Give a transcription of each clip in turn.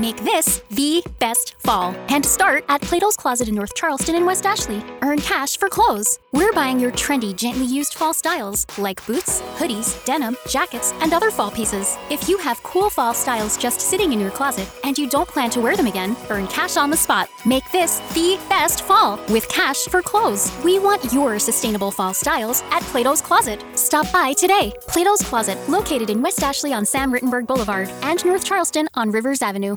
Make this the best fall. And start at Plato's Closet in North Charleston and West Ashley. Earn cash for clothes. We're buying your trendy, gently used fall styles like boots, hoodies, denim, jackets, and other fall pieces. If you have cool fall styles just sitting in your closet and you don't plan to wear them again, earn cash on the spot. Make this the best fall with cash for clothes. We want your sustainable fall styles at Plato's Closet. Stop by today. Plato's Closet, located in West Ashley on Sam Rittenberg Boulevard and North Charleston on Rivers Avenue.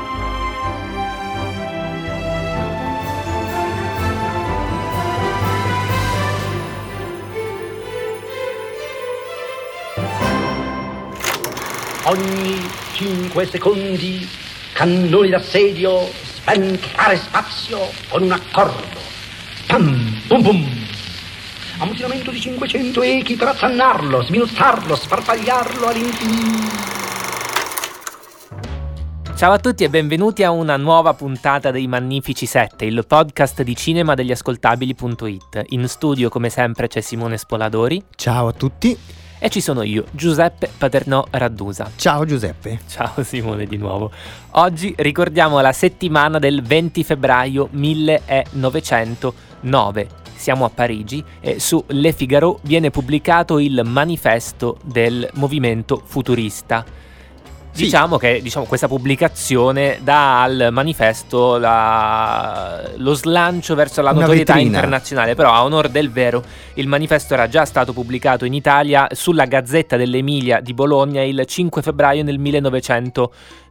Ogni 5 secondi cannoni d'assedio, spentare spazio con un accordo. Pam, pum pum. Ammutinamento di 500 echi per affannarlo, sminuzzarlo, sparpagliarlo all'infinito. Ciao a tutti e benvenuti a una nuova puntata dei Magnifici 7, il podcast di cinema degli ascoltabili.it. In studio come sempre c'è Simone Spoladori. Ciao a tutti. E ci sono io, Giuseppe Paternò Raddusa. Ciao Giuseppe. Ciao Simone di nuovo. Oggi ricordiamo la settimana del 20 febbraio 1909. Siamo a Parigi e su Le Figaro viene pubblicato il manifesto del movimento futurista. Sì. Diciamo che diciamo, questa pubblicazione dà al manifesto la, lo slancio verso la notorietà internazionale, però a onore del vero il manifesto era già stato pubblicato in Italia sulla Gazzetta dell'Emilia di Bologna il 5 febbraio del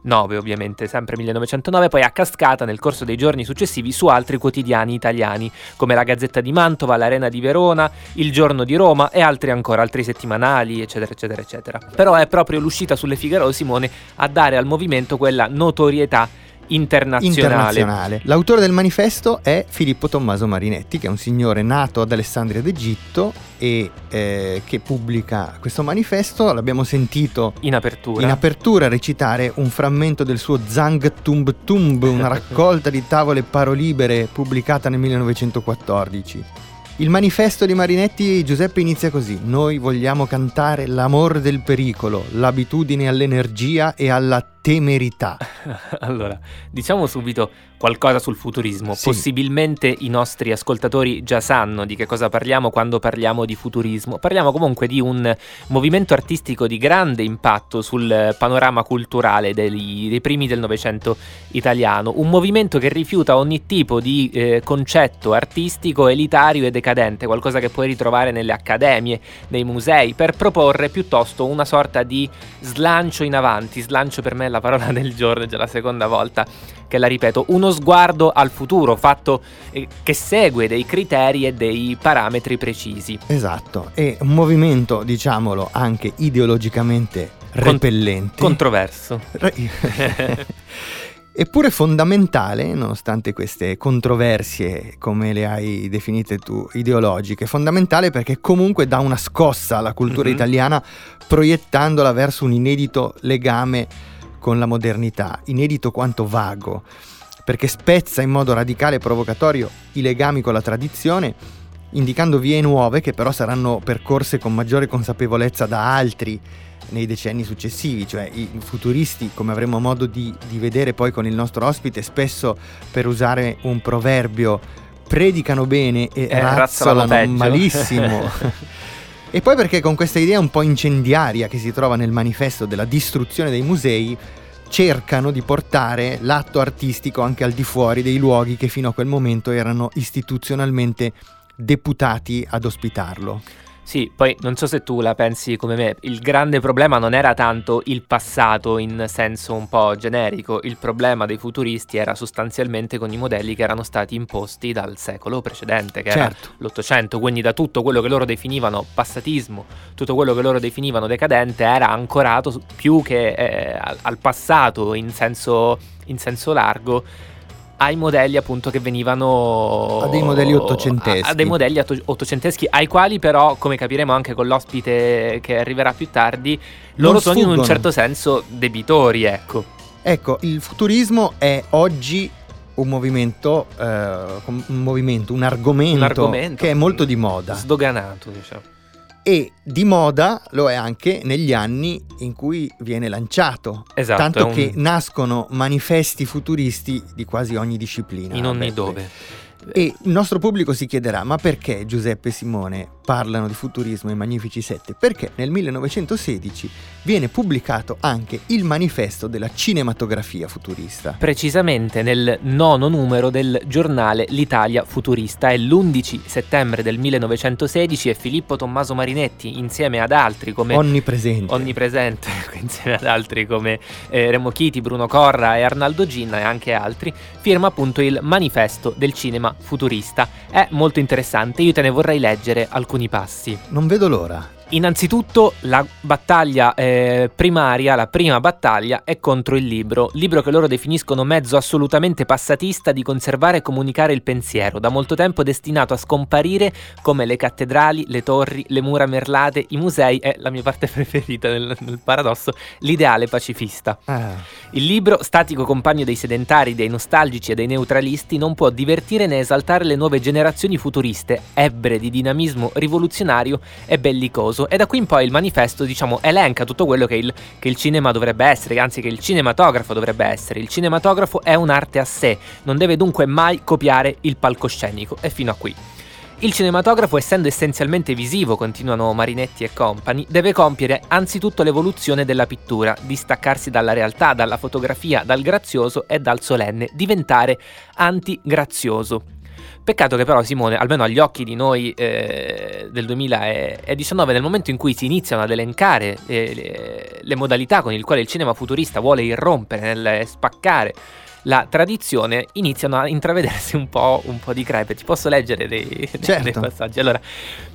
1909, ovviamente sempre 1909, poi a cascata nel corso dei giorni successivi su altri quotidiani italiani come la Gazzetta di Mantova, l'Arena di Verona, Il Giorno di Roma e altri ancora, altri settimanali, eccetera, eccetera, eccetera. Però è proprio l'uscita sulle Figaro Simone a dare al movimento quella notorietà internazionale. internazionale. L'autore del manifesto è Filippo Tommaso Marinetti, che è un signore nato ad Alessandria d'Egitto e eh, che pubblica questo manifesto. L'abbiamo sentito in apertura. in apertura. recitare un frammento del suo Zang Tumb Tumb, una raccolta di tavole parolibere pubblicata nel 1914. Il manifesto di Marinetti Giuseppe inizia così: Noi vogliamo cantare l'amor del pericolo, l'abitudine all'energia e alla temerità. allora, diciamo subito qualcosa sul futurismo. Sì. Possibilmente i nostri ascoltatori già sanno di che cosa parliamo quando parliamo di futurismo. Parliamo comunque di un movimento artistico di grande impatto sul panorama culturale dei, dei primi del Novecento italiano. Un movimento che rifiuta ogni tipo di eh, concetto artistico elitario e decadente, qualcosa che puoi ritrovare nelle accademie, nei musei, per proporre piuttosto una sorta di slancio in avanti. Slancio per me la parola del giorno, è già la seconda volta che la ripeto, uno sguardo al futuro fatto eh, che segue dei criteri e dei parametri precisi. Esatto, e un movimento, diciamolo, anche ideologicamente repellente. Con- controverso. Eppure fondamentale, nonostante queste controversie, come le hai definite tu, ideologiche, fondamentale perché comunque dà una scossa alla cultura mm-hmm. italiana proiettandola verso un inedito legame con la modernità, inedito quanto vago, perché spezza in modo radicale e provocatorio i legami con la tradizione, indicando vie nuove che però saranno percorse con maggiore consapevolezza da altri nei decenni successivi, cioè i futuristi, come avremo modo di, di vedere poi con il nostro ospite, spesso per usare un proverbio, predicano bene e eh, razzolano malissimo. E poi perché con questa idea un po' incendiaria che si trova nel manifesto della distruzione dei musei, cercano di portare l'atto artistico anche al di fuori dei luoghi che fino a quel momento erano istituzionalmente deputati ad ospitarlo. Sì, poi non so se tu la pensi come me, il grande problema non era tanto il passato in senso un po' generico, il problema dei futuristi era sostanzialmente con i modelli che erano stati imposti dal secolo precedente, che Certo. era l'Ottocento, quindi da tutto quello che loro definivano passatismo, tutto quello che loro definivano decadente era ancorato più che eh, al, al passato in senso, in senso largo ai modelli appunto che venivano A dei modelli ottocenteschi. a, a dei modelli otto- ottocenteschi ai quali però come capiremo anche con l'ospite che arriverà più tardi loro Non sono in un sfuggono. certo senso debitori ecco Ecco, il futurismo è oggi un movimento, eh, un movimento, un argomento, un argomento che è molto di moda. sdoganato diciamo E di moda lo è anche negli anni in cui viene lanciato. esatto Tanto un- che nascono manifesti futuristi di quasi ogni disciplina. in ogni dove E il nostro pubblico si chiederà: ma perché Giuseppe Simone parlano di futurismo in Magnifici 7? Perché nel 1916 viene pubblicato anche il manifesto della cinematografia futurista. Precisamente nel nono numero del giornale L'Italia Futurista è l'11 settembre del 1916 e Filippo Tommaso Marinetti insieme ad altri come Onnipresente. onnipresente insieme ad altri come eh, Remo Chiti, Bruno Corra e Arnaldo Ginna e anche altri firma appunto il manifesto del cinema futurista è molto interessante io te ne vorrei leggere alcuni passi non vedo l'ora. Innanzitutto la battaglia eh, primaria, la prima battaglia è contro il libro, libro che loro definiscono mezzo assolutamente passatista di conservare e comunicare il pensiero, da molto tempo destinato a scomparire come le cattedrali, le torri, le mura merlate, i musei e, la mia parte preferita nel, nel paradosso, l'ideale pacifista. Ah, Il libro, statico compagno dei sedentari, dei nostalgici e dei neutralisti, non può divertire né esaltare le nuove generazioni futuriste, ebbre di dinamismo rivoluzionario e bellicoso. E da qui in poi il manifesto, diciamo, elenca tutto quello che il, che il cinema dovrebbe essere, anzi che il cinematografo dovrebbe essere. Il cinematografo è un'arte a sé, non deve dunque mai copiare il palcoscenico. E fino a qui. Il cinematografo, essendo essenzialmente visivo, continuano Marinetti e compagni, deve compiere anzitutto l'evoluzione della pittura, distaccarsi dalla realtà, dalla fotografia, dal grazioso e dal solenne, diventare antigrazioso. Peccato che però Simone, almeno agli occhi di noi eh, del 2019, nel momento in cui si iniziano ad elencare eh, le, le modalità con il quale il cinema futurista vuole irrompere nel spaccare la tradizione, iniziano a intravedersi un po', un po' di crepe. Ti posso leggere dei, dei- Certo. dei passaggi? Allora,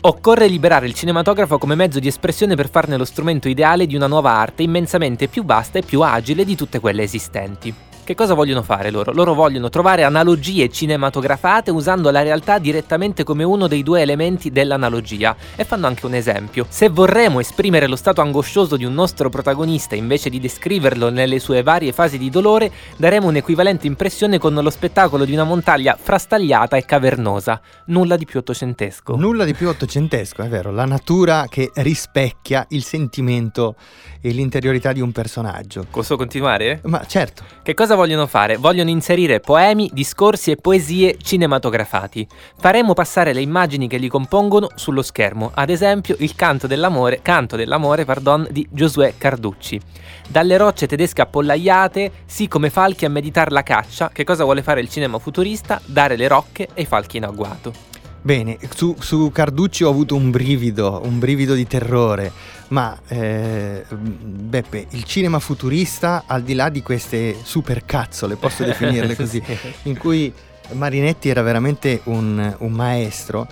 occorre liberare il cinematografo come mezzo di espressione per farne lo strumento ideale di una nuova arte immensamente più vasta e più agile di tutte quelle esistenti. Che cosa vogliono fare loro? Loro vogliono trovare analogie cinematografate usando la realtà direttamente come uno dei due elementi dell'analogia e fanno anche un esempio. Se vorremmo esprimere lo stato angoscioso di un nostro protagonista invece di descriverlo nelle sue varie fasi di dolore, daremo un'equivalente impressione con lo spettacolo di una montagna frastagliata e cavernosa. Nulla di più ottocentesco. nulla di più ottocentesco, è vero. La natura che rispecchia il sentimento e l'interiorità di un personaggio. Posso continuare? Ma certo, Che cosa vogliono fare? Vogliono inserire poemi, discorsi e poesie cinematografati. Faremo passare le immagini che li compongono sullo schermo, ad esempio il canto dell'amore, canto dell'amore pardon, di Giosuè Carducci. Dalle rocce tedesche appollaiate, sì come falchi a meditar la caccia, che cosa vuole fare il cinema futurista? Dare le rocche e i falchi in agguato. Bene, su, su Carducci ho avuto un brivido, un brivido di terrore, ma eh, Beppe, il cinema futurista, al di là di queste supercazzole, posso definirle così, in cui Marinetti era veramente un, un maestro,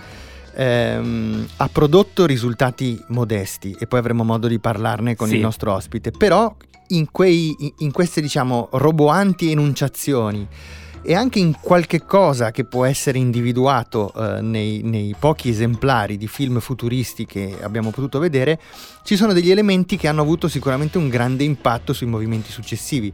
ehm, ha prodotto risultati modesti e poi avremo modo di parlarne con Sì. il nostro ospite, però in, quei, in- in queste diciamo roboanti enunciazioni e anche in qualche cosa che può essere individuato eh, nei, nei pochi esemplari di film futuristi che abbiamo potuto vedere, ci sono degli elementi che hanno avuto sicuramente un grande impatto sui movimenti successivi.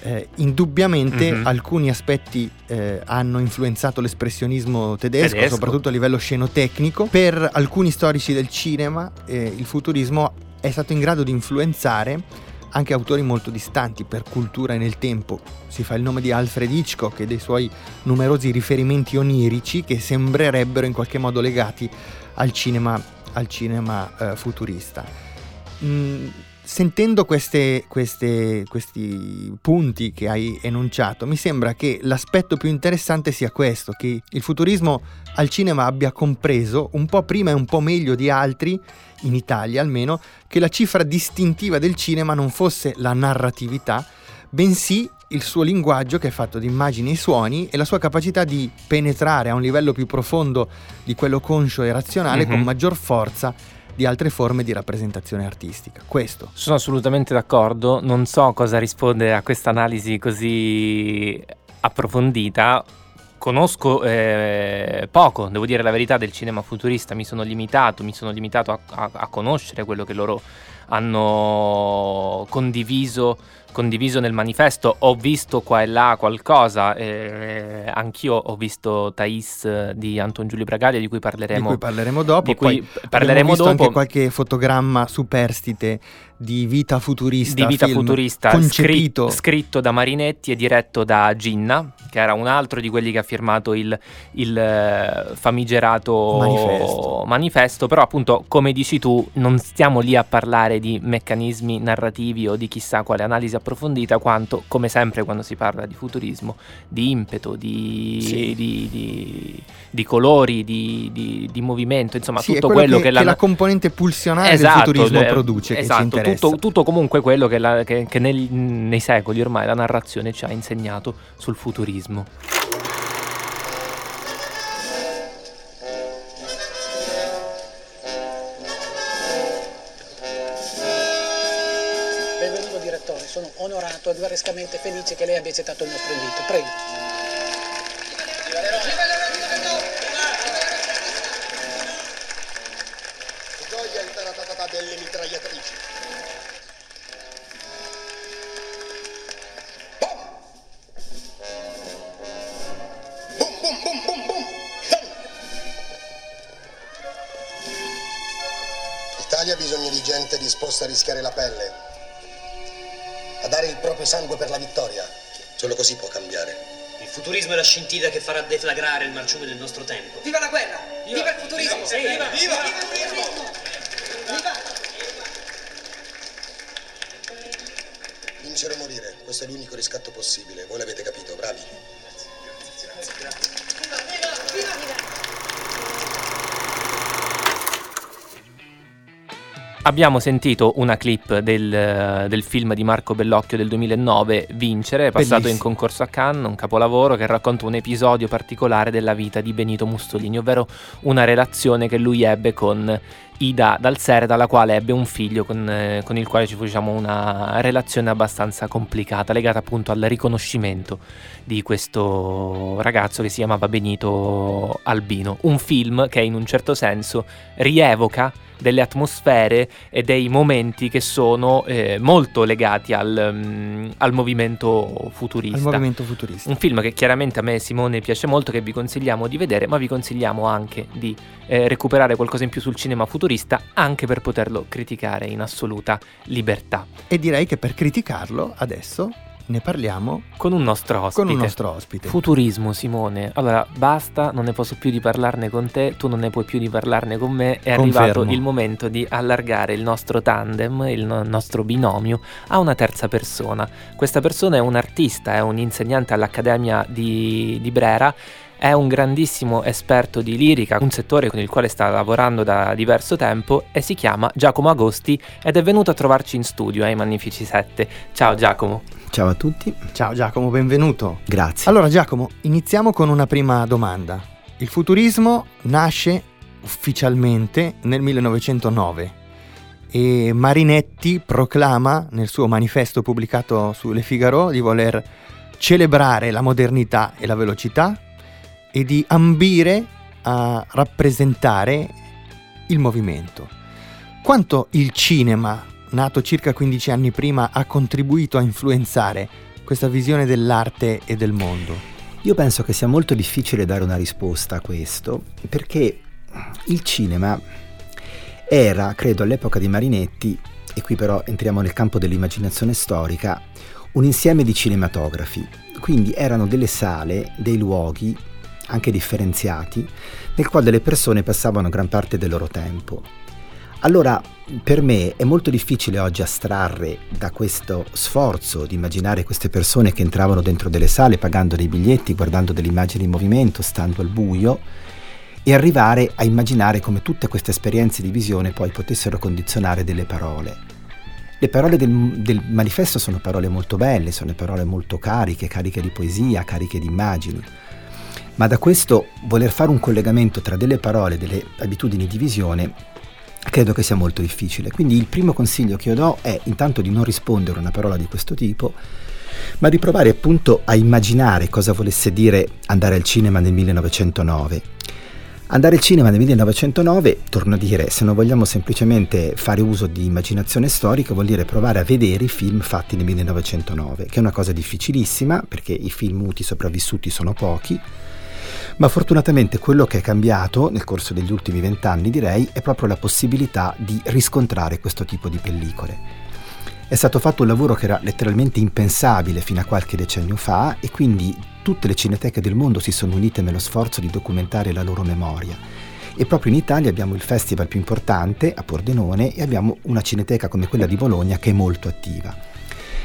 Eh, indubbiamente Mhm. alcuni aspetti eh, hanno influenzato l'espressionismo tedesco, Tedesco. soprattutto a livello scenotecnico. Per alcuni storici del cinema eh, il futurismo è stato in grado di influenzare anche autori molto distanti per cultura e nel tempo. Si fa il nome di Alfred Hitchcock e dei suoi numerosi riferimenti onirici che sembrerebbero in qualche modo legati al cinema, al cinema eh, futurista. Mm, sentendo queste, queste, questi punti che hai enunciato, mi sembra che l'aspetto più interessante sia questo, che il futurismo al cinema abbia compreso, un po' prima e un po' meglio di altri, in Italia almeno, che la cifra distintiva del cinema non fosse la narratività, bensì il suo linguaggio che è fatto di immagini e suoni e la sua capacità di penetrare a un livello più profondo di quello conscio e razionale mm-hmm. con maggior forza di altre forme di rappresentazione artistica. Questo. Sono assolutamente d'accordo, non so cosa risponde a questa analisi così approfondita. Conosco eh, poco, devo dire la verità, del cinema futurista, mi sono limitato, mi sono limitato a, a, a conoscere quello che loro hanno condiviso condiviso nel manifesto, ho visto qua e là qualcosa, eh, anch'io ho visto Thais di Anton Giulio Bragalia di cui parleremo, di cui parleremo dopo, di cui parleremo dopo. anche qualche fotogramma superstite di vita futurista, di vita futurista concepito. Scri- scritto da Marinetti e diretto da Ginna, che era un altro di quelli che ha firmato il, il eh, famigerato manifesto. manifesto, però appunto come dici tu non stiamo lì a parlare di meccanismi narrativi o di chissà quale analisi approfondita, quanto come sempre quando si parla di futurismo, di impeto, di, sì. di, di, di colori, di, movimento, insomma sì, tutto quello, quello che, che, la, che la componente pulsionale esatto, del futurismo produce. Esatto, tutto, tutto, comunque quello che, la, che, che nel, nei secoli ormai la narrazione ci ha insegnato sul futurismo. Onorato e guerrescamente felice che lei abbia accettato il nostro invito. Prego. delle mitragliatrici. L'Italia ha bisogno di gente disposta a rischiare la pelle, futurismo è la scintilla che farà deflagrare il marciume del nostro tempo. Viva la guerra! Viva, viva il futurismo! Sì, viva! viva! viva il futurismo! Viva! Vincere o morire, questo è l'unico riscatto possibile. Voi l'avete capito, bravi. Abbiamo sentito una clip del, del, film di Marco Bellocchio del 2009, Vincere, passato Bellissimo. in concorso a Cannes, un capolavoro che racconta un episodio particolare della vita di Benito Mussolini, ovvero una relazione che lui ebbe con Ida Dalsere, dalla quale ebbe un figlio con, eh, con il quale ci fu diciamo, una relazione abbastanza complicata, legata appunto al riconoscimento di questo ragazzo che si chiamava Benito Albino. Un film che in un certo senso rievoca delle atmosfere e dei momenti che sono eh, molto legati al, um, al, movimento futurista. Al movimento futurista. Un film che chiaramente a me Simone piace molto, che vi consigliamo di vedere, ma vi consigliamo anche di eh, recuperare qualcosa in più sul cinema futurista, anche per poterlo criticare in assoluta libertà. E direi che per criticarlo adesso ne parliamo con un nostro ospite. Con un nostro ospite. Futurismo, Simone. Allora, basta, non ne posso più di parlarne con te, tu non ne puoi più di parlarne con me. È Confermo. arrivato il momento di allargare il nostro tandem, il no- nostro binomio, a una terza persona. Questa persona è un artista, è un insegnante all'Accademia di, di Brera è un grandissimo esperto di lirica, un settore con il quale sta lavorando da diverso tempo e si chiama Giacomo Agosti ed è venuto a trovarci in studio ai Magnifici 7. Ciao Giacomo. Ciao a tutti. Ciao Giacomo, benvenuto. Grazie. Allora Giacomo, iniziamo con una prima domanda. Il futurismo nasce ufficialmente nel 1909 e Marinetti proclama nel suo manifesto pubblicato su Le Figaro di voler celebrare la modernità e la velocità e di ambire a rappresentare il movimento. Quanto il cinema, nato circa 15 anni prima, ha contribuito a influenzare questa visione dell'arte e del mondo? Io penso che sia molto difficile dare una risposta a questo, perché il cinema era, credo all'epoca di Marinetti, e qui però entriamo nel campo dell'immaginazione storica, un insieme di cinematografi. Quindi erano delle sale, dei luoghi anche differenziati, nel quale le persone passavano gran parte del loro tempo. Allora, per me è molto difficile oggi astrarre da questo sforzo di immaginare queste persone che entravano dentro delle sale pagando dei biglietti, guardando delle immagini in movimento, stando al buio, e arrivare a immaginare come tutte queste esperienze di visione poi potessero condizionare delle parole. Le parole del, del, manifesto sono parole molto belle, sono parole molto cariche, cariche di poesia, cariche di immagini. Ma da questo voler fare un collegamento tra delle parole delle abitudini di visione credo che sia molto difficile. Quindi il primo consiglio che io do è intanto di non rispondere a una parola di questo tipo, ma di provare appunto a immaginare cosa volesse dire andare al cinema nel 1909 Andare al cinema nel 1909, torno a dire, se non vogliamo semplicemente fare uso di immaginazione storica, vuol dire provare a vedere i film fatti nel 1909, che è una cosa difficilissima perché i film muti sopravvissuti sono pochi, ma fortunatamente quello che è cambiato nel corso degli ultimi vent'anni, direi, è proprio la possibilità di riscontrare questo tipo di pellicole. È stato fatto un lavoro che era letteralmente impensabile fino a qualche decennio fa e quindi tutte le cineteche del mondo si sono unite nello sforzo di documentare la loro memoria. E proprio in Italia abbiamo il festival più importante a Pordenone e abbiamo una cineteca come quella di Bologna che è molto attiva.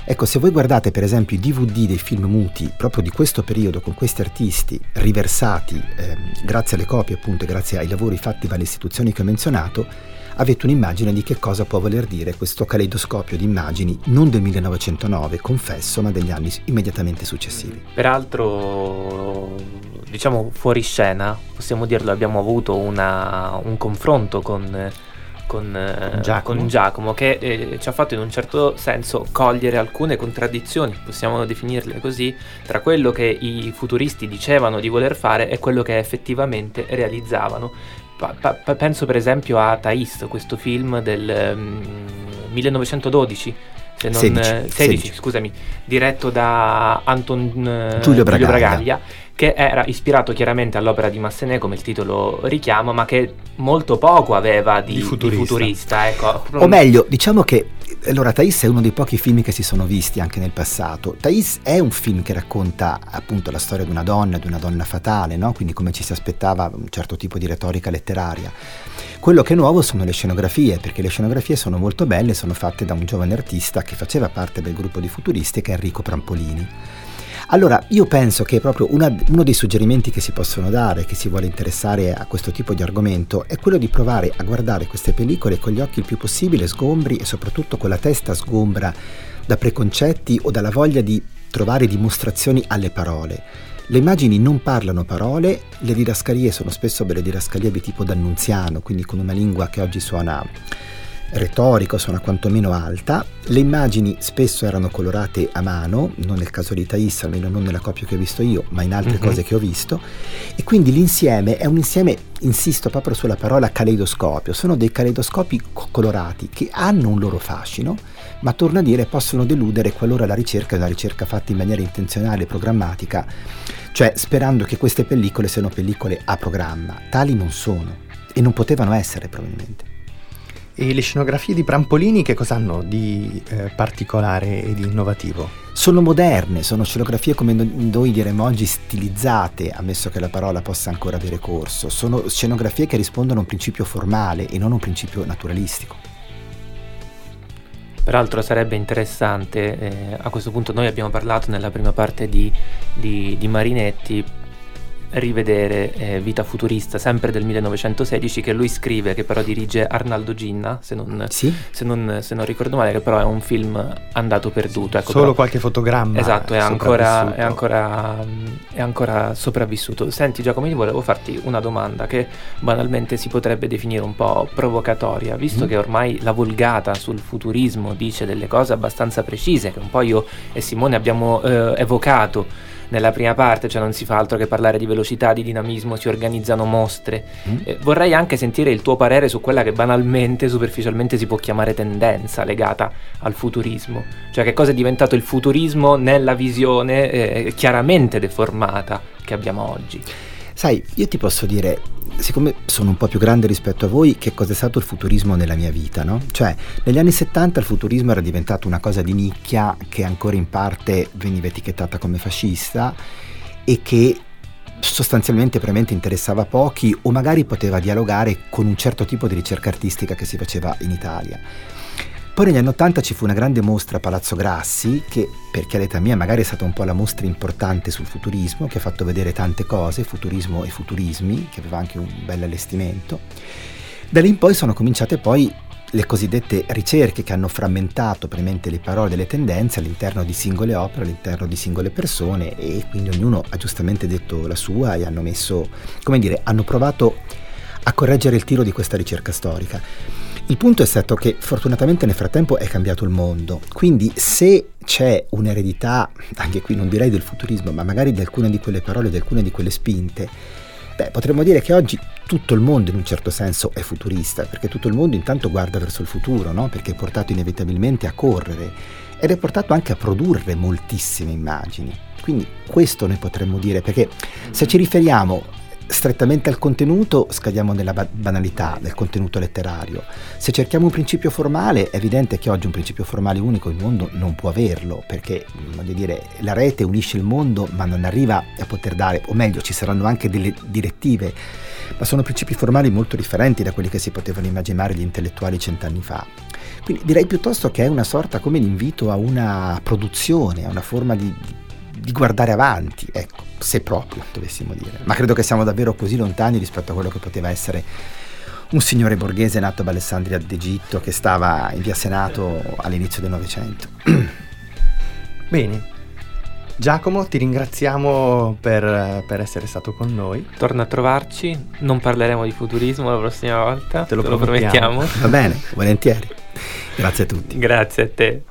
Ecco, se voi guardate per esempio i DVD dei film muti proprio di questo periodo con questi artisti riversati eh, grazie alle copie appunto e grazie ai lavori fatti dalle istituzioni che ho menzionato, avete un'immagine di che cosa può voler dire questo caleidoscopio di immagini non del 1909, confesso, ma degli anni immediatamente successivi. Peraltro, diciamo fuori scena, possiamo dirlo, abbiamo avuto una, un confronto con con, eh, Giacomo. con Giacomo, che eh, ci ha fatto in un certo senso cogliere alcune contraddizioni, possiamo definirle così, tra quello che i futuristi dicevano di voler fare e quello che effettivamente realizzavano. Pa- pa- penso per esempio a Thais, questo film del um, mm, 1912 se non 16, 16, 16, scusami, diretto da Anton uh, Giulio, Bragaglia. Giulio Bragaglia che era ispirato chiaramente all'opera di Massenet, come il titolo richiama, ma che molto poco aveva di, di futurista. Di futurista ecco. O meglio, diciamo che allora Thais è uno dei pochi film che si sono visti anche nel passato. Thais è un film che racconta appunto la storia di una donna, di una donna fatale, no? quindi come ci si aspettava un certo tipo di retorica letteraria. Quello che è nuovo sono le scenografie, perché le scenografie sono molto belle, sono fatte da un giovane artista che faceva parte del gruppo di futuristi che è Enrico Prampolini. Allora, io penso che proprio una, uno dei suggerimenti che si possono dare, che si vuole interessare a questo tipo di argomento, è quello di provare a guardare queste pellicole con gli occhi il più possibile sgombri e soprattutto con la testa sgombra da preconcetti o dalla voglia di trovare dimostrazioni alle parole. Le immagini non parlano parole, le didascalie sono spesso delle didascalie di tipo d'annunziano, quindi con una lingua che oggi suona retorico, suona quantomeno alta. Le immagini spesso erano colorate a mano, non nel caso di Thais, almeno non nella copia che ho visto io, ma in altre mm-hmm. cose che ho visto. E quindi l'insieme è un insieme, insisto proprio sulla parola caleidoscopio, sono dei caleidoscopi colorati che hanno un loro fascino, ma torno a dire possono deludere qualora la ricerca è una ricerca fatta in maniera intenzionale programmatica, cioè sperando che queste pellicole siano pellicole a programma. Tali non sono e non potevano essere probabilmente. E le scenografie di Prampolini che cosa hanno di eh, particolare e di innovativo? Sono moderne, sono scenografie come noi diremmo oggi stilizzate, ammesso che la parola possa ancora avere corso. Sono scenografie che rispondono a un principio formale e non a un principio naturalistico. Peraltro sarebbe interessante, eh, a questo punto noi abbiamo parlato nella prima parte di, di, di Marinetti, rivedere eh, Vita futurista, sempre del 1916, che lui scrive, che però dirige Arnaldo Ginna, se non, sì? se non, se non ricordo male, che però è un film andato perduto. Ecco, Solo però, qualche fotogramma. Esatto, è ancora, è, ancora, è ancora sopravvissuto. Senti Giacomo, io volevo farti una domanda che banalmente si potrebbe definire un po' provocatoria, visto mm. che ormai la vulgata sul futurismo dice delle cose abbastanza precise, che un po' io e Simone abbiamo eh, evocato nella prima parte, cioè non si fa altro che parlare di velocità, di dinamismo, si organizzano mostre. Mm. Eh, vorrei anche sentire il tuo parere su quella che banalmente, superficialmente si può chiamare tendenza legata al futurismo. Cioè che cosa è diventato il futurismo nella visione eh, chiaramente deformata che abbiamo oggi. Sai, io ti posso dire, siccome sono un po' più grande rispetto a voi, che cosa è stato il futurismo nella mia vita, no? Cioè, negli anni 70 il futurismo era diventato una cosa di nicchia che ancora in parte veniva etichettata come fascista e che sostanzialmente probabilmente interessava pochi o magari poteva dialogare con un certo tipo di ricerca artistica che si faceva in Italia. Poi negli anni Ottanta ci fu una grande mostra a Palazzo Grassi, che per chiarezza mia magari è stata un po' la mostra importante sul futurismo, che ha fatto vedere tante cose, futurismo e futurismi, che aveva anche un bel allestimento. Da lì in poi sono cominciate poi le cosiddette ricerche che hanno frammentato premente le parole e le tendenze all'interno di singole opere, all'interno di singole persone e quindi ognuno ha giustamente detto la sua e hanno messo, come dire, hanno provato a correggere il tiro di questa ricerca storica. Il punto è stato che fortunatamente nel frattempo è cambiato il mondo, quindi se c'è un'eredità, anche qui non direi del futurismo, ma magari di alcune di quelle parole, di alcune di quelle spinte, beh, potremmo dire che oggi tutto il mondo in un certo senso è futurista, perché tutto il mondo intanto guarda verso il futuro, no? perché è portato inevitabilmente a correre ed è portato anche a produrre moltissime immagini. Quindi questo noi potremmo dire, perché se ci riferiamo strettamente al contenuto scadiamo nella banalità del contenuto letterario. Se cerchiamo un principio formale è evidente che oggi un principio formale unico il mondo non può averlo perché voglio dire la rete unisce il mondo ma non arriva a poter dare, o meglio ci saranno anche delle direttive, ma sono principi formali molto differenti da quelli che si potevano immaginare gli intellettuali cent'anni fa. Quindi direi piuttosto che è una sorta come l'invito a una produzione, a una forma di, di guardare avanti, ecco, se proprio dovessimo dire. Ma credo che siamo davvero così lontani rispetto a quello che poteva essere un signore borghese nato ad Alessandria d'Egitto che stava in via Senato all'inizio del Novecento. Bene. Giacomo, ti ringraziamo per, per, essere stato con noi. Torna a trovarci, non parleremo di futurismo la prossima volta, te lo, te lo promettiamo. Va bene, volentieri. Grazie a tutti. Grazie a te.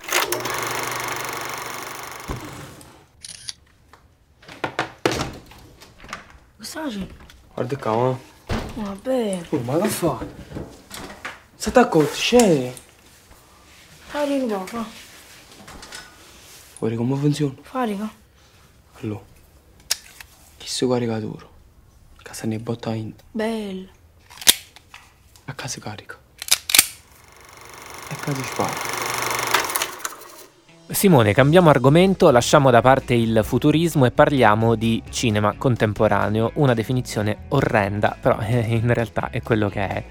Sagi? Guarda qua, eh. Vabbè. Oh, ma che fa? Se ti accorgi, scegli. Fai qua, fa. Vuoi come funziona? Farica. Allora. Chi caricatore? Casa ne botta in. Bello. A casa carica. E a casa spara. Simone, cambiamo argomento, lasciamo da parte il futurismo e parliamo di cinema contemporaneo, una definizione orrenda, però eh, in realtà è quello che è.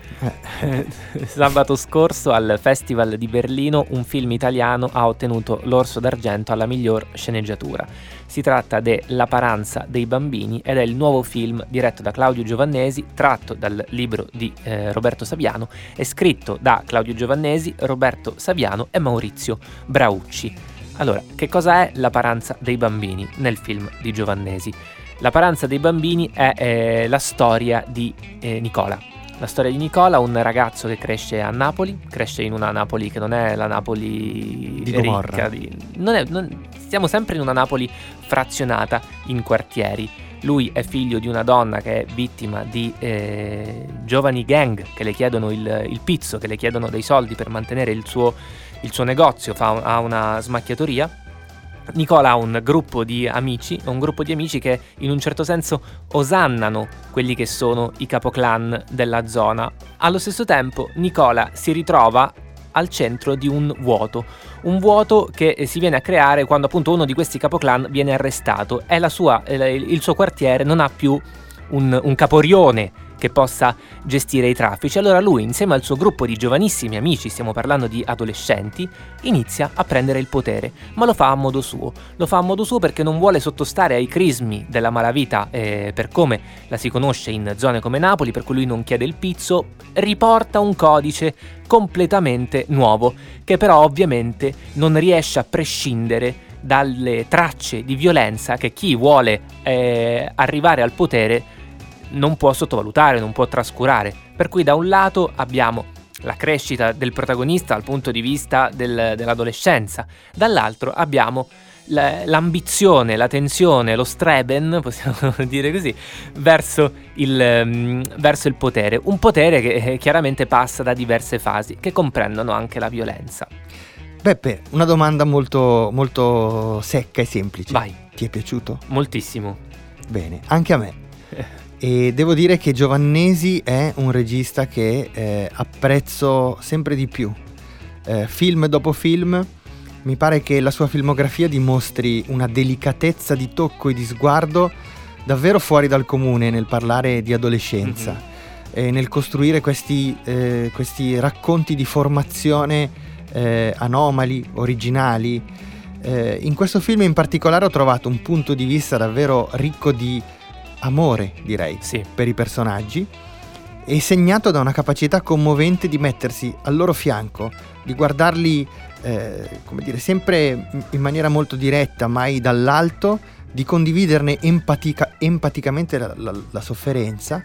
Eh. Sabato scorso al Festival di Berlino un film italiano ha ottenuto l'Orso d'Argento alla miglior sceneggiatura. Si tratta de La paranza dei bambini ed è il nuovo film diretto da Claudio Giovannesi, tratto dal libro di eh, Roberto Saviano e scritto da Claudio Giovannesi, Roberto Saviano e Maurizio Braucci. Allora, che cosa è la paranza dei bambini nel film di Giovannesi? La paranza dei bambini è eh, la storia di eh, Nicola. La storia di Nicola, un ragazzo che cresce a Napoli, cresce in una Napoli che non è la Napoli di ricca, di, non è, non, stiamo sempre in una Napoli frazionata in quartieri. Lui è figlio di una donna che è vittima di eh, giovani gang che le chiedono il, il pizzo, che le chiedono dei soldi per mantenere il suo il suo negozio, fa, ha una smacchiatoria. Nicola ha un gruppo di amici, un gruppo di amici che in un certo senso osannano quelli che sono i capoclan della zona. Allo stesso tempo Nicola si ritrova al centro di un vuoto, un vuoto che si viene a creare quando appunto uno di questi capoclan viene arrestato e il suo quartiere non ha più un, un caporione che possa gestire i traffici. Allora lui, insieme al suo gruppo di giovanissimi amici, stiamo parlando di adolescenti, inizia a prendere il potere, ma lo fa a modo suo. Lo fa a modo suo perché non vuole sottostare ai crismi della malavita eh, per come la si conosce in zone come Napoli, per cui lui non chiede il pizzo, riporta un codice completamente nuovo, che però ovviamente non riesce a prescindere dalle tracce di violenza che chi vuole eh, arrivare al potere non può sottovalutare, non può trascurare. Per cui da un lato abbiamo la crescita del protagonista dal punto di vista del, dell'adolescenza, dall'altro abbiamo l'ambizione, la tensione, lo streben, possiamo dire così, verso il, um, verso il potere. Un potere che eh, chiaramente passa da diverse fasi, che comprendono anche la violenza. Beppe, una domanda molto, molto secca e semplice. Vai. Ti è piaciuto? Moltissimo. Bene, anche a me. E devo dire che Giovannesi è un regista che eh, apprezzo sempre di più. Eh, film dopo film, mi pare che la sua filmografia dimostri una delicatezza di tocco e di sguardo davvero fuori dal comune nel parlare di adolescenza mm-hmm. e nel costruire questi, eh, questi, racconti di formazione eh, anomali, originali. Eh, in questo film in particolare ho trovato un punto di vista davvero ricco di amore, direi, sì. per i personaggi e segnato da una capacità commovente di mettersi al loro fianco, di guardarli, eh, come dire, sempre in maniera molto diretta, mai dall'alto, di condividerne empatica, empaticamente la, la, la sofferenza,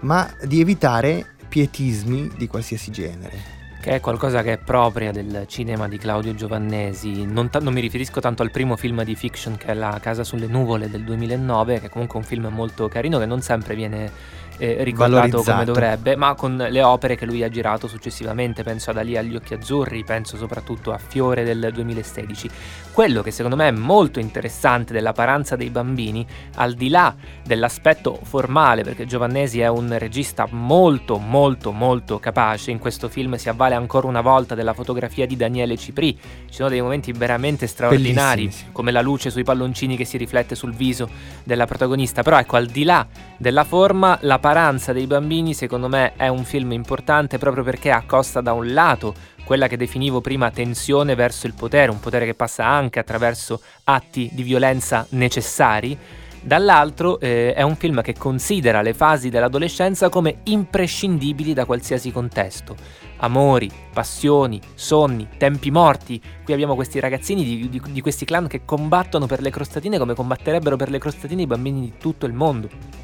ma di evitare pietismi di qualsiasi genere che è qualcosa che è propria del cinema di Claudio Giovannesi. Non, t- non, mi riferisco tanto al primo film di fiction che è La casa sulle nuvole del 2009, che è comunque un film molto carino che non sempre viene eh, ricordato come dovrebbe, ma con le opere che lui ha girato successivamente, penso ad Ali agli occhi azzurri, penso soprattutto a Fiore del 2016. Quello che secondo me è molto interessante della paranza dei bambini, al di là dell'aspetto formale, perché Giovannesi è un regista molto molto molto capace, in questo film si avvale ancora una volta della fotografia di Daniele Cipri, ci sono dei momenti veramente straordinari, come la luce sui palloncini che si riflette sul viso della protagonista, però ecco al di là della forma, la paranza dei bambini secondo me è un film importante proprio perché accosta da un lato quella che definivo prima tensione verso il potere, un potere che passa anche attraverso atti di violenza necessari, dall'altro eh, è un film che considera le fasi dell'adolescenza come imprescindibili da qualsiasi contesto. Amori, passioni, sogni, tempi morti. Qui abbiamo questi ragazzini di, di, di questi clan che combattono per le crostatine come combatterebbero per le crostatine i bambini di tutto il mondo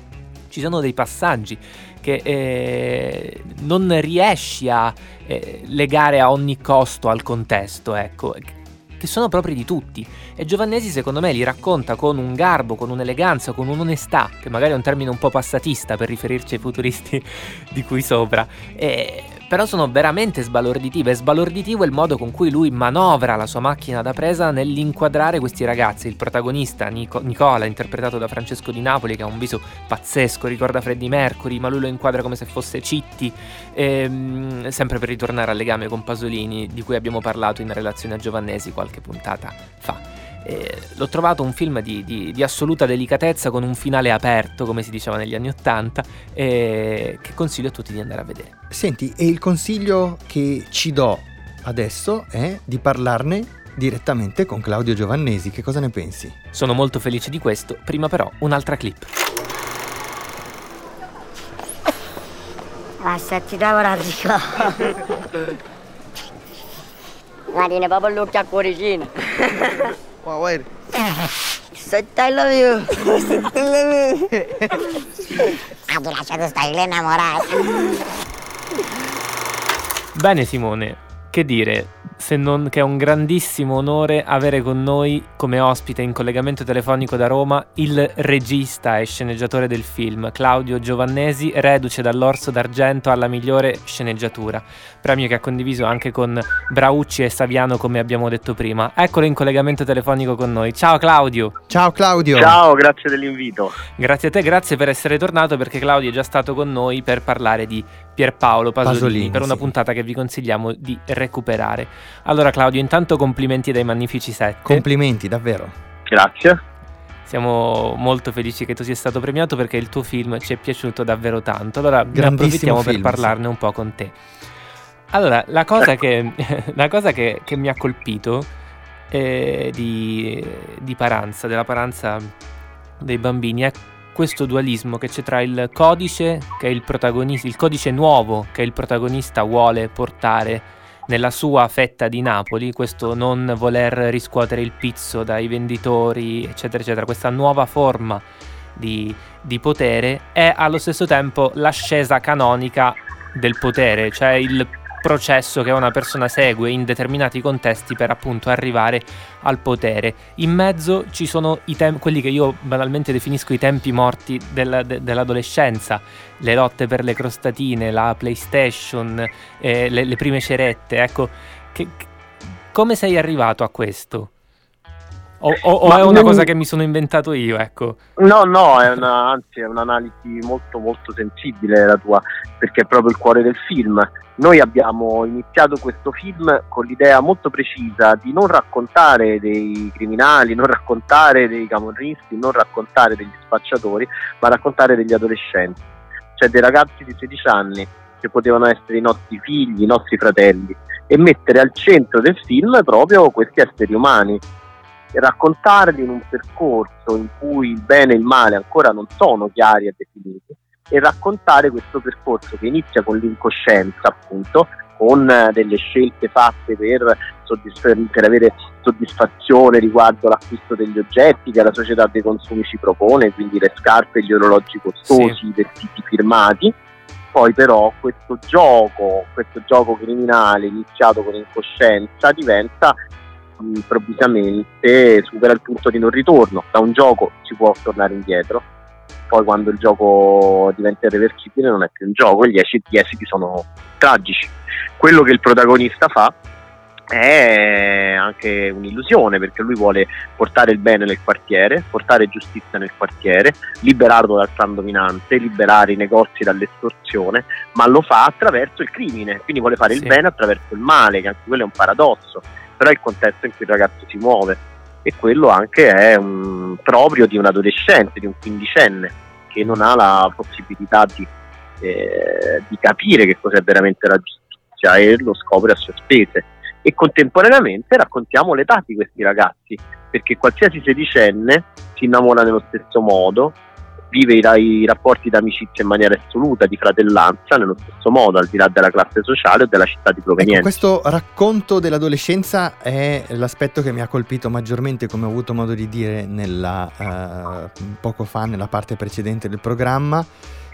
ci sono dei passaggi che eh, non riesci a eh, legare a ogni costo al contesto, ecco, che sono propri di tutti. E Giovannesi secondo me li racconta con un garbo, con un'eleganza, con un'onestà, che magari è un termine un po' passatista per riferirci ai futuristi di cui sopra. E però sono veramente sbalorditive. È sbalorditivo il modo con cui lui manovra la sua macchina da presa nell'inquadrare questi ragazzi. Il protagonista, Nico- Nicola, interpretato da Francesco Di Napoli, che ha un viso pazzesco, ricorda Freddie Mercury, ma lui lo inquadra come se fosse Citti. Ehm, sempre per ritornare al legame con Pasolini, di cui abbiamo parlato in relazione a Giovannesi qualche puntata fa. Eh, l'ho trovato un film di, di, di, assoluta delicatezza con un finale aperto, come si diceva negli anni Ottanta, eh, che consiglio a tutti di andare a vedere. Senti, e il consiglio che ci do adesso è di parlarne direttamente con Claudio Giovannesi. Che cosa ne pensi? Sono molto felice di questo, prima però un'altra clip. Lasciati lavorare Guardi, proprio l'occhio a cuoricino. Wow, wait. I love you. ah, ti lasciato stare innamorato. Bene Simone, che dire, se non che è un grandissimo onore avere con noi come ospite in collegamento telefonico da Roma il regista e sceneggiatore del film, Claudio Giovannesi, reduce dall'Orso d'Argento alla migliore sceneggiatura, premio che ha condiviso anche con Braucci e Saviano come abbiamo detto prima. Eccolo in collegamento telefonico con noi. Ciao Claudio! Ciao Claudio! Ciao, grazie dell'invito. Grazie a te, grazie per essere tornato perché Claudio è già stato con noi per parlare di Pierpaolo Pasolini, Pasolini per una sì. puntata che vi consigliamo di recuperare. Allora Claudio, intanto complimenti dai Magnifici 7. Complimenti, davvero. Grazie. Siamo molto felici che tu sia stato premiato perché il tuo film ci è piaciuto davvero tanto. Allora ne approfittiamo film, per parlarne sì. un po' con te. Allora, la cosa che, la cosa che, che mi ha colpito eh, di, di Paranza, della Paranza dei bambini, è questo dualismo che c'è tra il codice che il protagonista, il codice nuovo che il protagonista vuole portare nella sua fetta di Napoli, questo non voler riscuotere il pizzo dai venditori, eccetera, eccetera, questa nuova forma di, di potere è allo stesso tempo l'ascesa canonica del potere, cioè il processo che una persona segue in determinati contesti per appunto arrivare al potere. In mezzo ci sono tem- quelli che io banalmente definisco i tempi morti del, de- dell'adolescenza, le lotte per le crostatine, la PlayStation, eh, le-, le, prime cerette. Ecco, che- come sei arrivato a questo? O, o- o è una non- cosa che mi sono inventato io, ecco. No, no, è una, anzi è un'analisi molto molto sensibile la tua, perché è proprio il cuore del film. Noi abbiamo iniziato questo film con l'idea molto precisa di non raccontare dei criminali, non raccontare dei camorristi, non raccontare degli spacciatori, ma raccontare degli adolescenti, cioè dei ragazzi di 16 anni che potevano essere i nostri figli, i nostri fratelli, e mettere al centro del film proprio questi esseri umani raccontarli in un percorso in cui il bene e il male ancora non sono chiari e definiti e raccontare questo percorso che inizia con l'incoscienza appunto con eh, delle scelte fatte per, soddisf- per avere soddisfazione riguardo l'acquisto degli oggetti che la società dei consumi ci propone, quindi le scarpe, gli orologi costosi, Sì. i vestiti firmati. Poi però questo gioco, questo gioco criminale iniziato con incoscienza diventa improvvisamente supera il punto di non ritorno. Da un gioco si può tornare indietro, poi quando il gioco diventa irreversibile non è più un gioco e gli esiti, gli esiti sono tragici. Quello che il protagonista fa è anche un'illusione perché lui vuole portare il bene nel quartiere, portare giustizia nel quartiere, liberarlo dal clan dominante, liberare i negozi dall'estorsione, ma lo fa attraverso il crimine, quindi vuole fare Sì. il bene attraverso il male, che anche quello è un paradosso, però il contesto in cui il ragazzo si muove e quello anche è un, proprio di un adolescente, di un quindicenne che non ha la possibilità di, eh, di capire che cos'è veramente la giustizia e lo scopre a sue spese. E contemporaneamente raccontiamo l'età di questi ragazzi perché qualsiasi sedicenne si innamora nello stesso modo vive i, i rapporti d'amicizia in maniera assoluta, di fratellanza nello stesso modo, al di là della classe sociale o della città di Ecco, provenienza. questo racconto dell'adolescenza è l'aspetto che mi ha colpito maggiormente, come ho avuto modo di dire nella, eh, poco fa nella parte precedente del programma.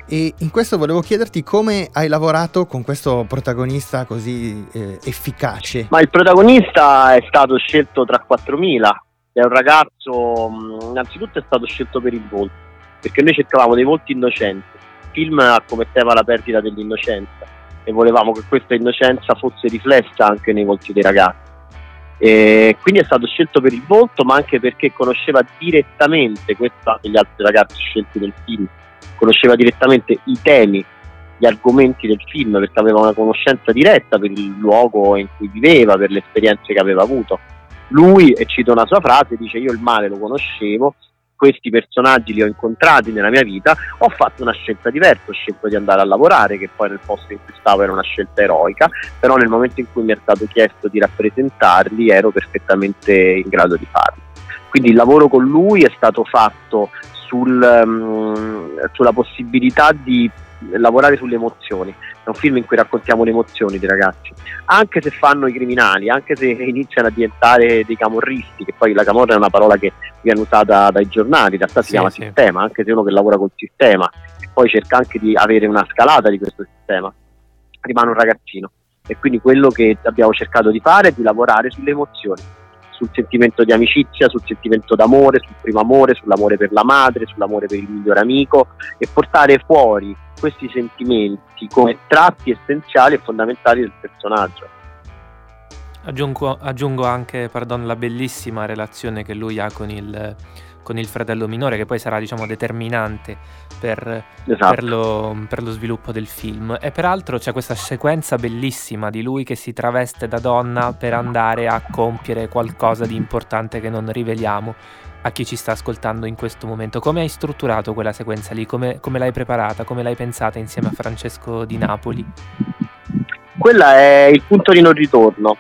E in questo volevo chiederti come hai lavorato con questo protagonista così eh, efficace. Ma il protagonista è stato scelto tra 4.000, è un ragazzo, innanzitutto è stato scelto per il volto, perché noi cercavamo dei volti innocenti. Il film commetteva la perdita dell'innocenza e volevamo che questa innocenza fosse riflessa anche nei volti dei ragazzi. E quindi è stato scelto per il volto, ma anche perché conosceva direttamente, questo gli altri ragazzi scelti nel film, conosceva direttamente i temi, gli argomenti del film, perché aveva una conoscenza diretta per il luogo in cui viveva, per le esperienze che aveva avuto. Lui, e cito una sua frase, dice io il male lo conoscevo, questi personaggi li ho incontrati nella mia vita, ho fatto una scelta diversa, ho scelto di andare a lavorare, che poi nel posto in cui stavo era una scelta eroica, però nel momento in cui mi è stato chiesto di rappresentarli ero perfettamente in grado di farlo. Quindi il lavoro con lui è stato fatto sul, mm, sulla possibilità di lavorare sulle emozioni. È un film in cui raccontiamo le emozioni dei ragazzi, anche se fanno i criminali, anche se iniziano a diventare dei camorristi, che poi la camorra è una parola che viene usata dai giornali, in realtà si Sì, chiama sì. sistema, anche se uno che lavora col sistema e poi cerca anche di avere una scalata di questo sistema, rimane un ragazzino. E quindi quello che abbiamo cercato di fare è di lavorare sulle emozioni, sul sentimento di amicizia, sul sentimento d'amore, sul primo amore, sull'amore per la madre, sull'amore per il migliore amico e portare fuori questi sentimenti come tratti essenziali e fondamentali del personaggio. Aggiungo, aggiungo anche, pardon, la bellissima relazione che lui ha con il, con il fratello minore, che poi sarà, diciamo, determinante per, Esatto. per lo, per lo sviluppo del film. E peraltro c'è questa sequenza bellissima di lui che si traveste da donna per andare a compiere qualcosa di importante che non riveliamo a chi ci sta ascoltando in questo momento. Come hai strutturato quella sequenza lì? Come, come l'hai preparata? Come l'hai pensata insieme a Francesco di Napoli? Quella è il punto di non ritorno.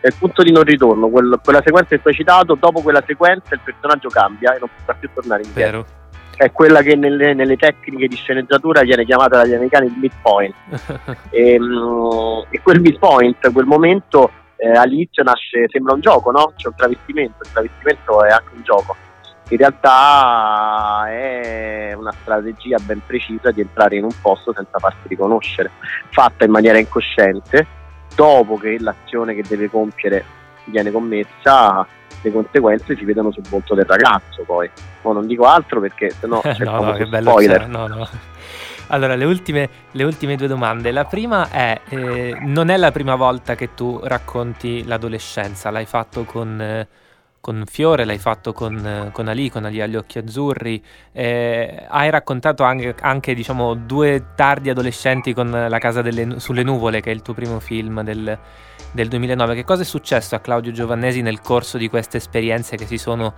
È il punto di non ritorno, quel- quella sequenza che tu hai citato, dopo quella sequenza il personaggio cambia e non potrà più tornare indietro. Vero? È quella che nelle, nelle tecniche di sceneggiatura viene chiamata dagli americani il midpoint. e, mm, e quel midpoint, quel momento eh, all'inizio nasce, sembra un gioco, no? C'è un travestimento, il travestimento è anche un gioco. In realtà è una strategia ben precisa di entrare in un posto senza farsi riconoscere, fatta in maniera incosciente, dopo che l'azione che deve compiere viene commessa, le conseguenze si vedono sul volto del ragazzo poi. Ma non dico altro perché sennò c'è no, no, che bello spoiler. no, no. Allora, le ultime, le ultime due domande. La prima è, eh, non è la prima volta che tu racconti l'adolescenza, l'hai fatto con, eh, con Fiore, l'hai fatto con, con Ali, con Ali agli occhi azzurri, eh, hai raccontato anche, anche diciamo, due tardi adolescenti con La casa delle, sulle nuvole, che è il tuo primo film del, del 2009. Che cosa è successo a Claudio Giovannesi nel corso di queste esperienze che si sono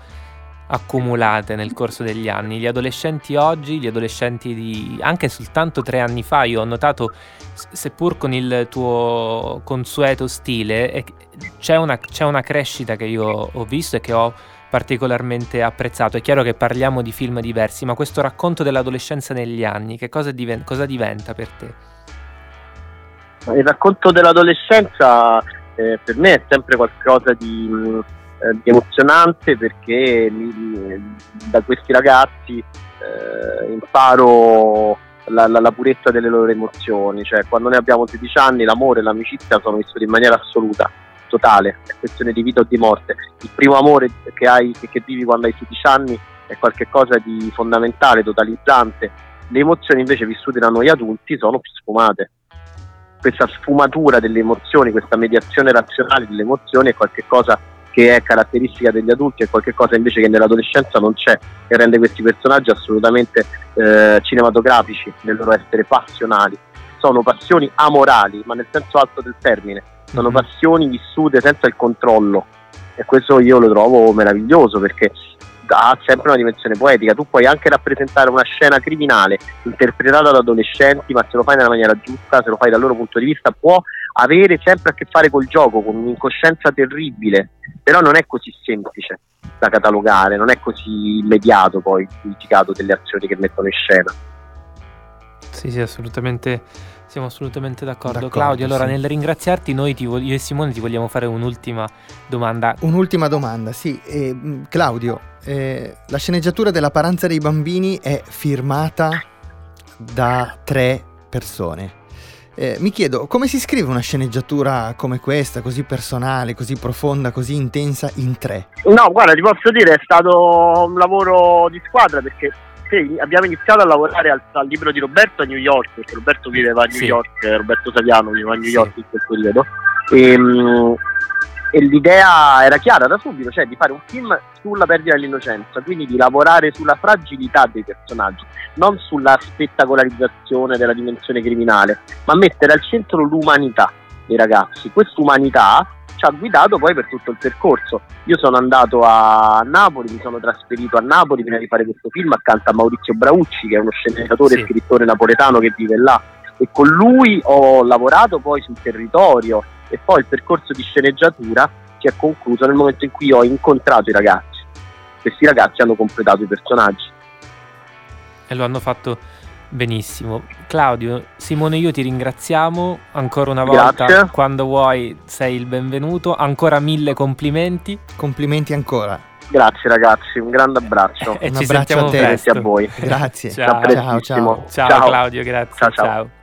accumulate nel corso degli anni. Gli adolescenti oggi, gli adolescenti di anche soltanto tre anni fa, io ho notato, seppur con il tuo consueto stile, c'è una, c'è una crescita che io ho visto e che ho particolarmente apprezzato. È chiaro che parliamo di film diversi, ma questo racconto dell'adolescenza negli anni, che cosa, diven- cosa diventa per te? Il racconto dell'adolescenza eh, per me è sempre qualcosa di eh, emozionante perché mi, da questi ragazzi eh, imparo la, la, la, purezza delle loro emozioni, cioè quando noi abbiamo 16 anni l'amore e l'amicizia sono vissuti in maniera assoluta, totale, è questione di vita o di morte. Il primo amore che, hai, che vivi quando hai 16 anni è qualcosa di fondamentale, totalizzante. Le emozioni invece vissute da noi adulti sono più sfumate. Questa sfumatura delle emozioni, questa mediazione razionale delle emozioni è qualcosa che è caratteristica degli adulti, è qualcosa invece che nell'adolescenza non c'è, che rende questi personaggi assolutamente eh, cinematografici nel loro essere passionali. Sono passioni amorali, ma nel senso alto del termine, sono mm-hmm. passioni vissute senza il controllo e questo io lo trovo meraviglioso perché ha sempre una dimensione poetica. Tu puoi anche rappresentare una scena criminale interpretata da adolescenti, ma se lo fai nella maniera giusta, se lo fai dal loro punto di vista, può avere sempre a che fare col gioco, con un'incoscienza terribile, però non è così semplice da catalogare, non è così immediato poi il significato delle azioni che mettono in scena. Sì, sì, assolutamente. Siamo assolutamente d'accordo. d'accordo Claudio, allora sì. nel ringraziarti noi ti, io e Simone ti vogliamo fare un'ultima domanda. Un'ultima domanda, sì. Eh, Claudio, eh, la sceneggiatura della Paranza dei bambini è firmata da tre persone. Eh, mi chiedo come si scrive una sceneggiatura come questa, così personale, così profonda, così intensa in tre? No, guarda, ti posso dire, è stato un lavoro di squadra perché sì, abbiamo iniziato a lavorare al, al, libro di Roberto a New York, perché Roberto viveva a New sì. York, Roberto Saviano viveva a New York in quel periodo. E, ehm, e l'idea era chiara da subito, cioè di fare un film sulla perdita dell'innocenza, quindi di lavorare sulla fragilità dei personaggi, non sulla spettacolarizzazione della dimensione criminale, ma mettere al centro l'umanità dei ragazzi. Quest'umanità ci ha guidato poi per tutto il percorso. Io sono andato a Napoli, mi sono trasferito a Napoli prima di fare questo film accanto a Maurizio Braucci, che è uno sceneggiatore e scrittore napoletano che vive là. E con lui ho lavorato poi sul territorio, e poi il percorso di sceneggiatura si è concluso nel momento in cui ho incontrato i ragazzi. Questi ragazzi hanno completato i personaggi. E lo hanno fatto benissimo. Claudio, Simone, io ti ringraziamo ancora una volta. Grazie. Quando vuoi sei il benvenuto. Ancora mille complimenti. Complimenti ancora. Grazie ragazzi, un grande abbraccio. e un ci abbraccio sentiamo a te. presto. a voi. Grazie. Ciao. Ciao, ciao. Ciao, Ciao. Claudio, grazie. Ciao, ciao. ciao.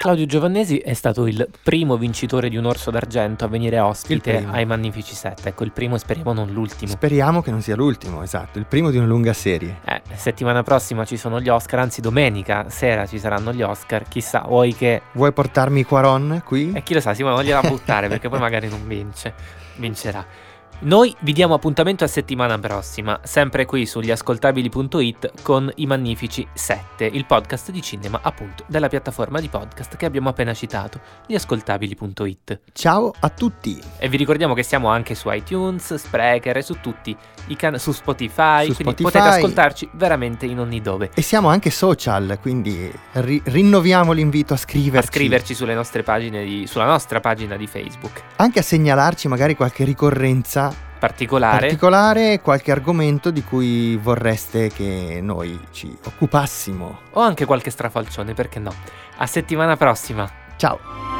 Claudio Giovannesi è stato il primo vincitore di un orso d'argento a venire ospite ai Magnifici 7. Ecco, il primo speriamo non l'ultimo. Speriamo che non sia l'ultimo, esatto, il primo di una lunga serie. Eh, settimana prossima ci sono gli Oscar, anzi domenica sera ci saranno gli Oscar. Chissà, vuoi che... Vuoi portarmi Quaron qui? E eh, chi lo sa, Simone non gliela buttare perché poi magari non vince. Vincerà. Noi vi diamo appuntamento a settimana prossima, sempre qui sugli ascoltabili.it con i Magnifici 7, il podcast di cinema appunto della piattaforma di podcast che abbiamo appena citato, gliascoltabili.it. Ciao a tutti! E vi ricordiamo che siamo anche su iTunes, Sprecher e su tutti i canali, su Spotify, Su quindi Spotify. potete ascoltarci veramente in ogni dove. E siamo anche social, quindi ri- rinnoviamo l'invito a A scriverci. scriverci sulle nostre pagine di, sulla nostra pagina di Facebook. Anche a segnalarci magari qualche ricorrenza Particolare. particolare, qualche argomento di cui vorreste che noi ci occupassimo. o anche qualche strafalcione, perché no? A settimana prossima. Ciao!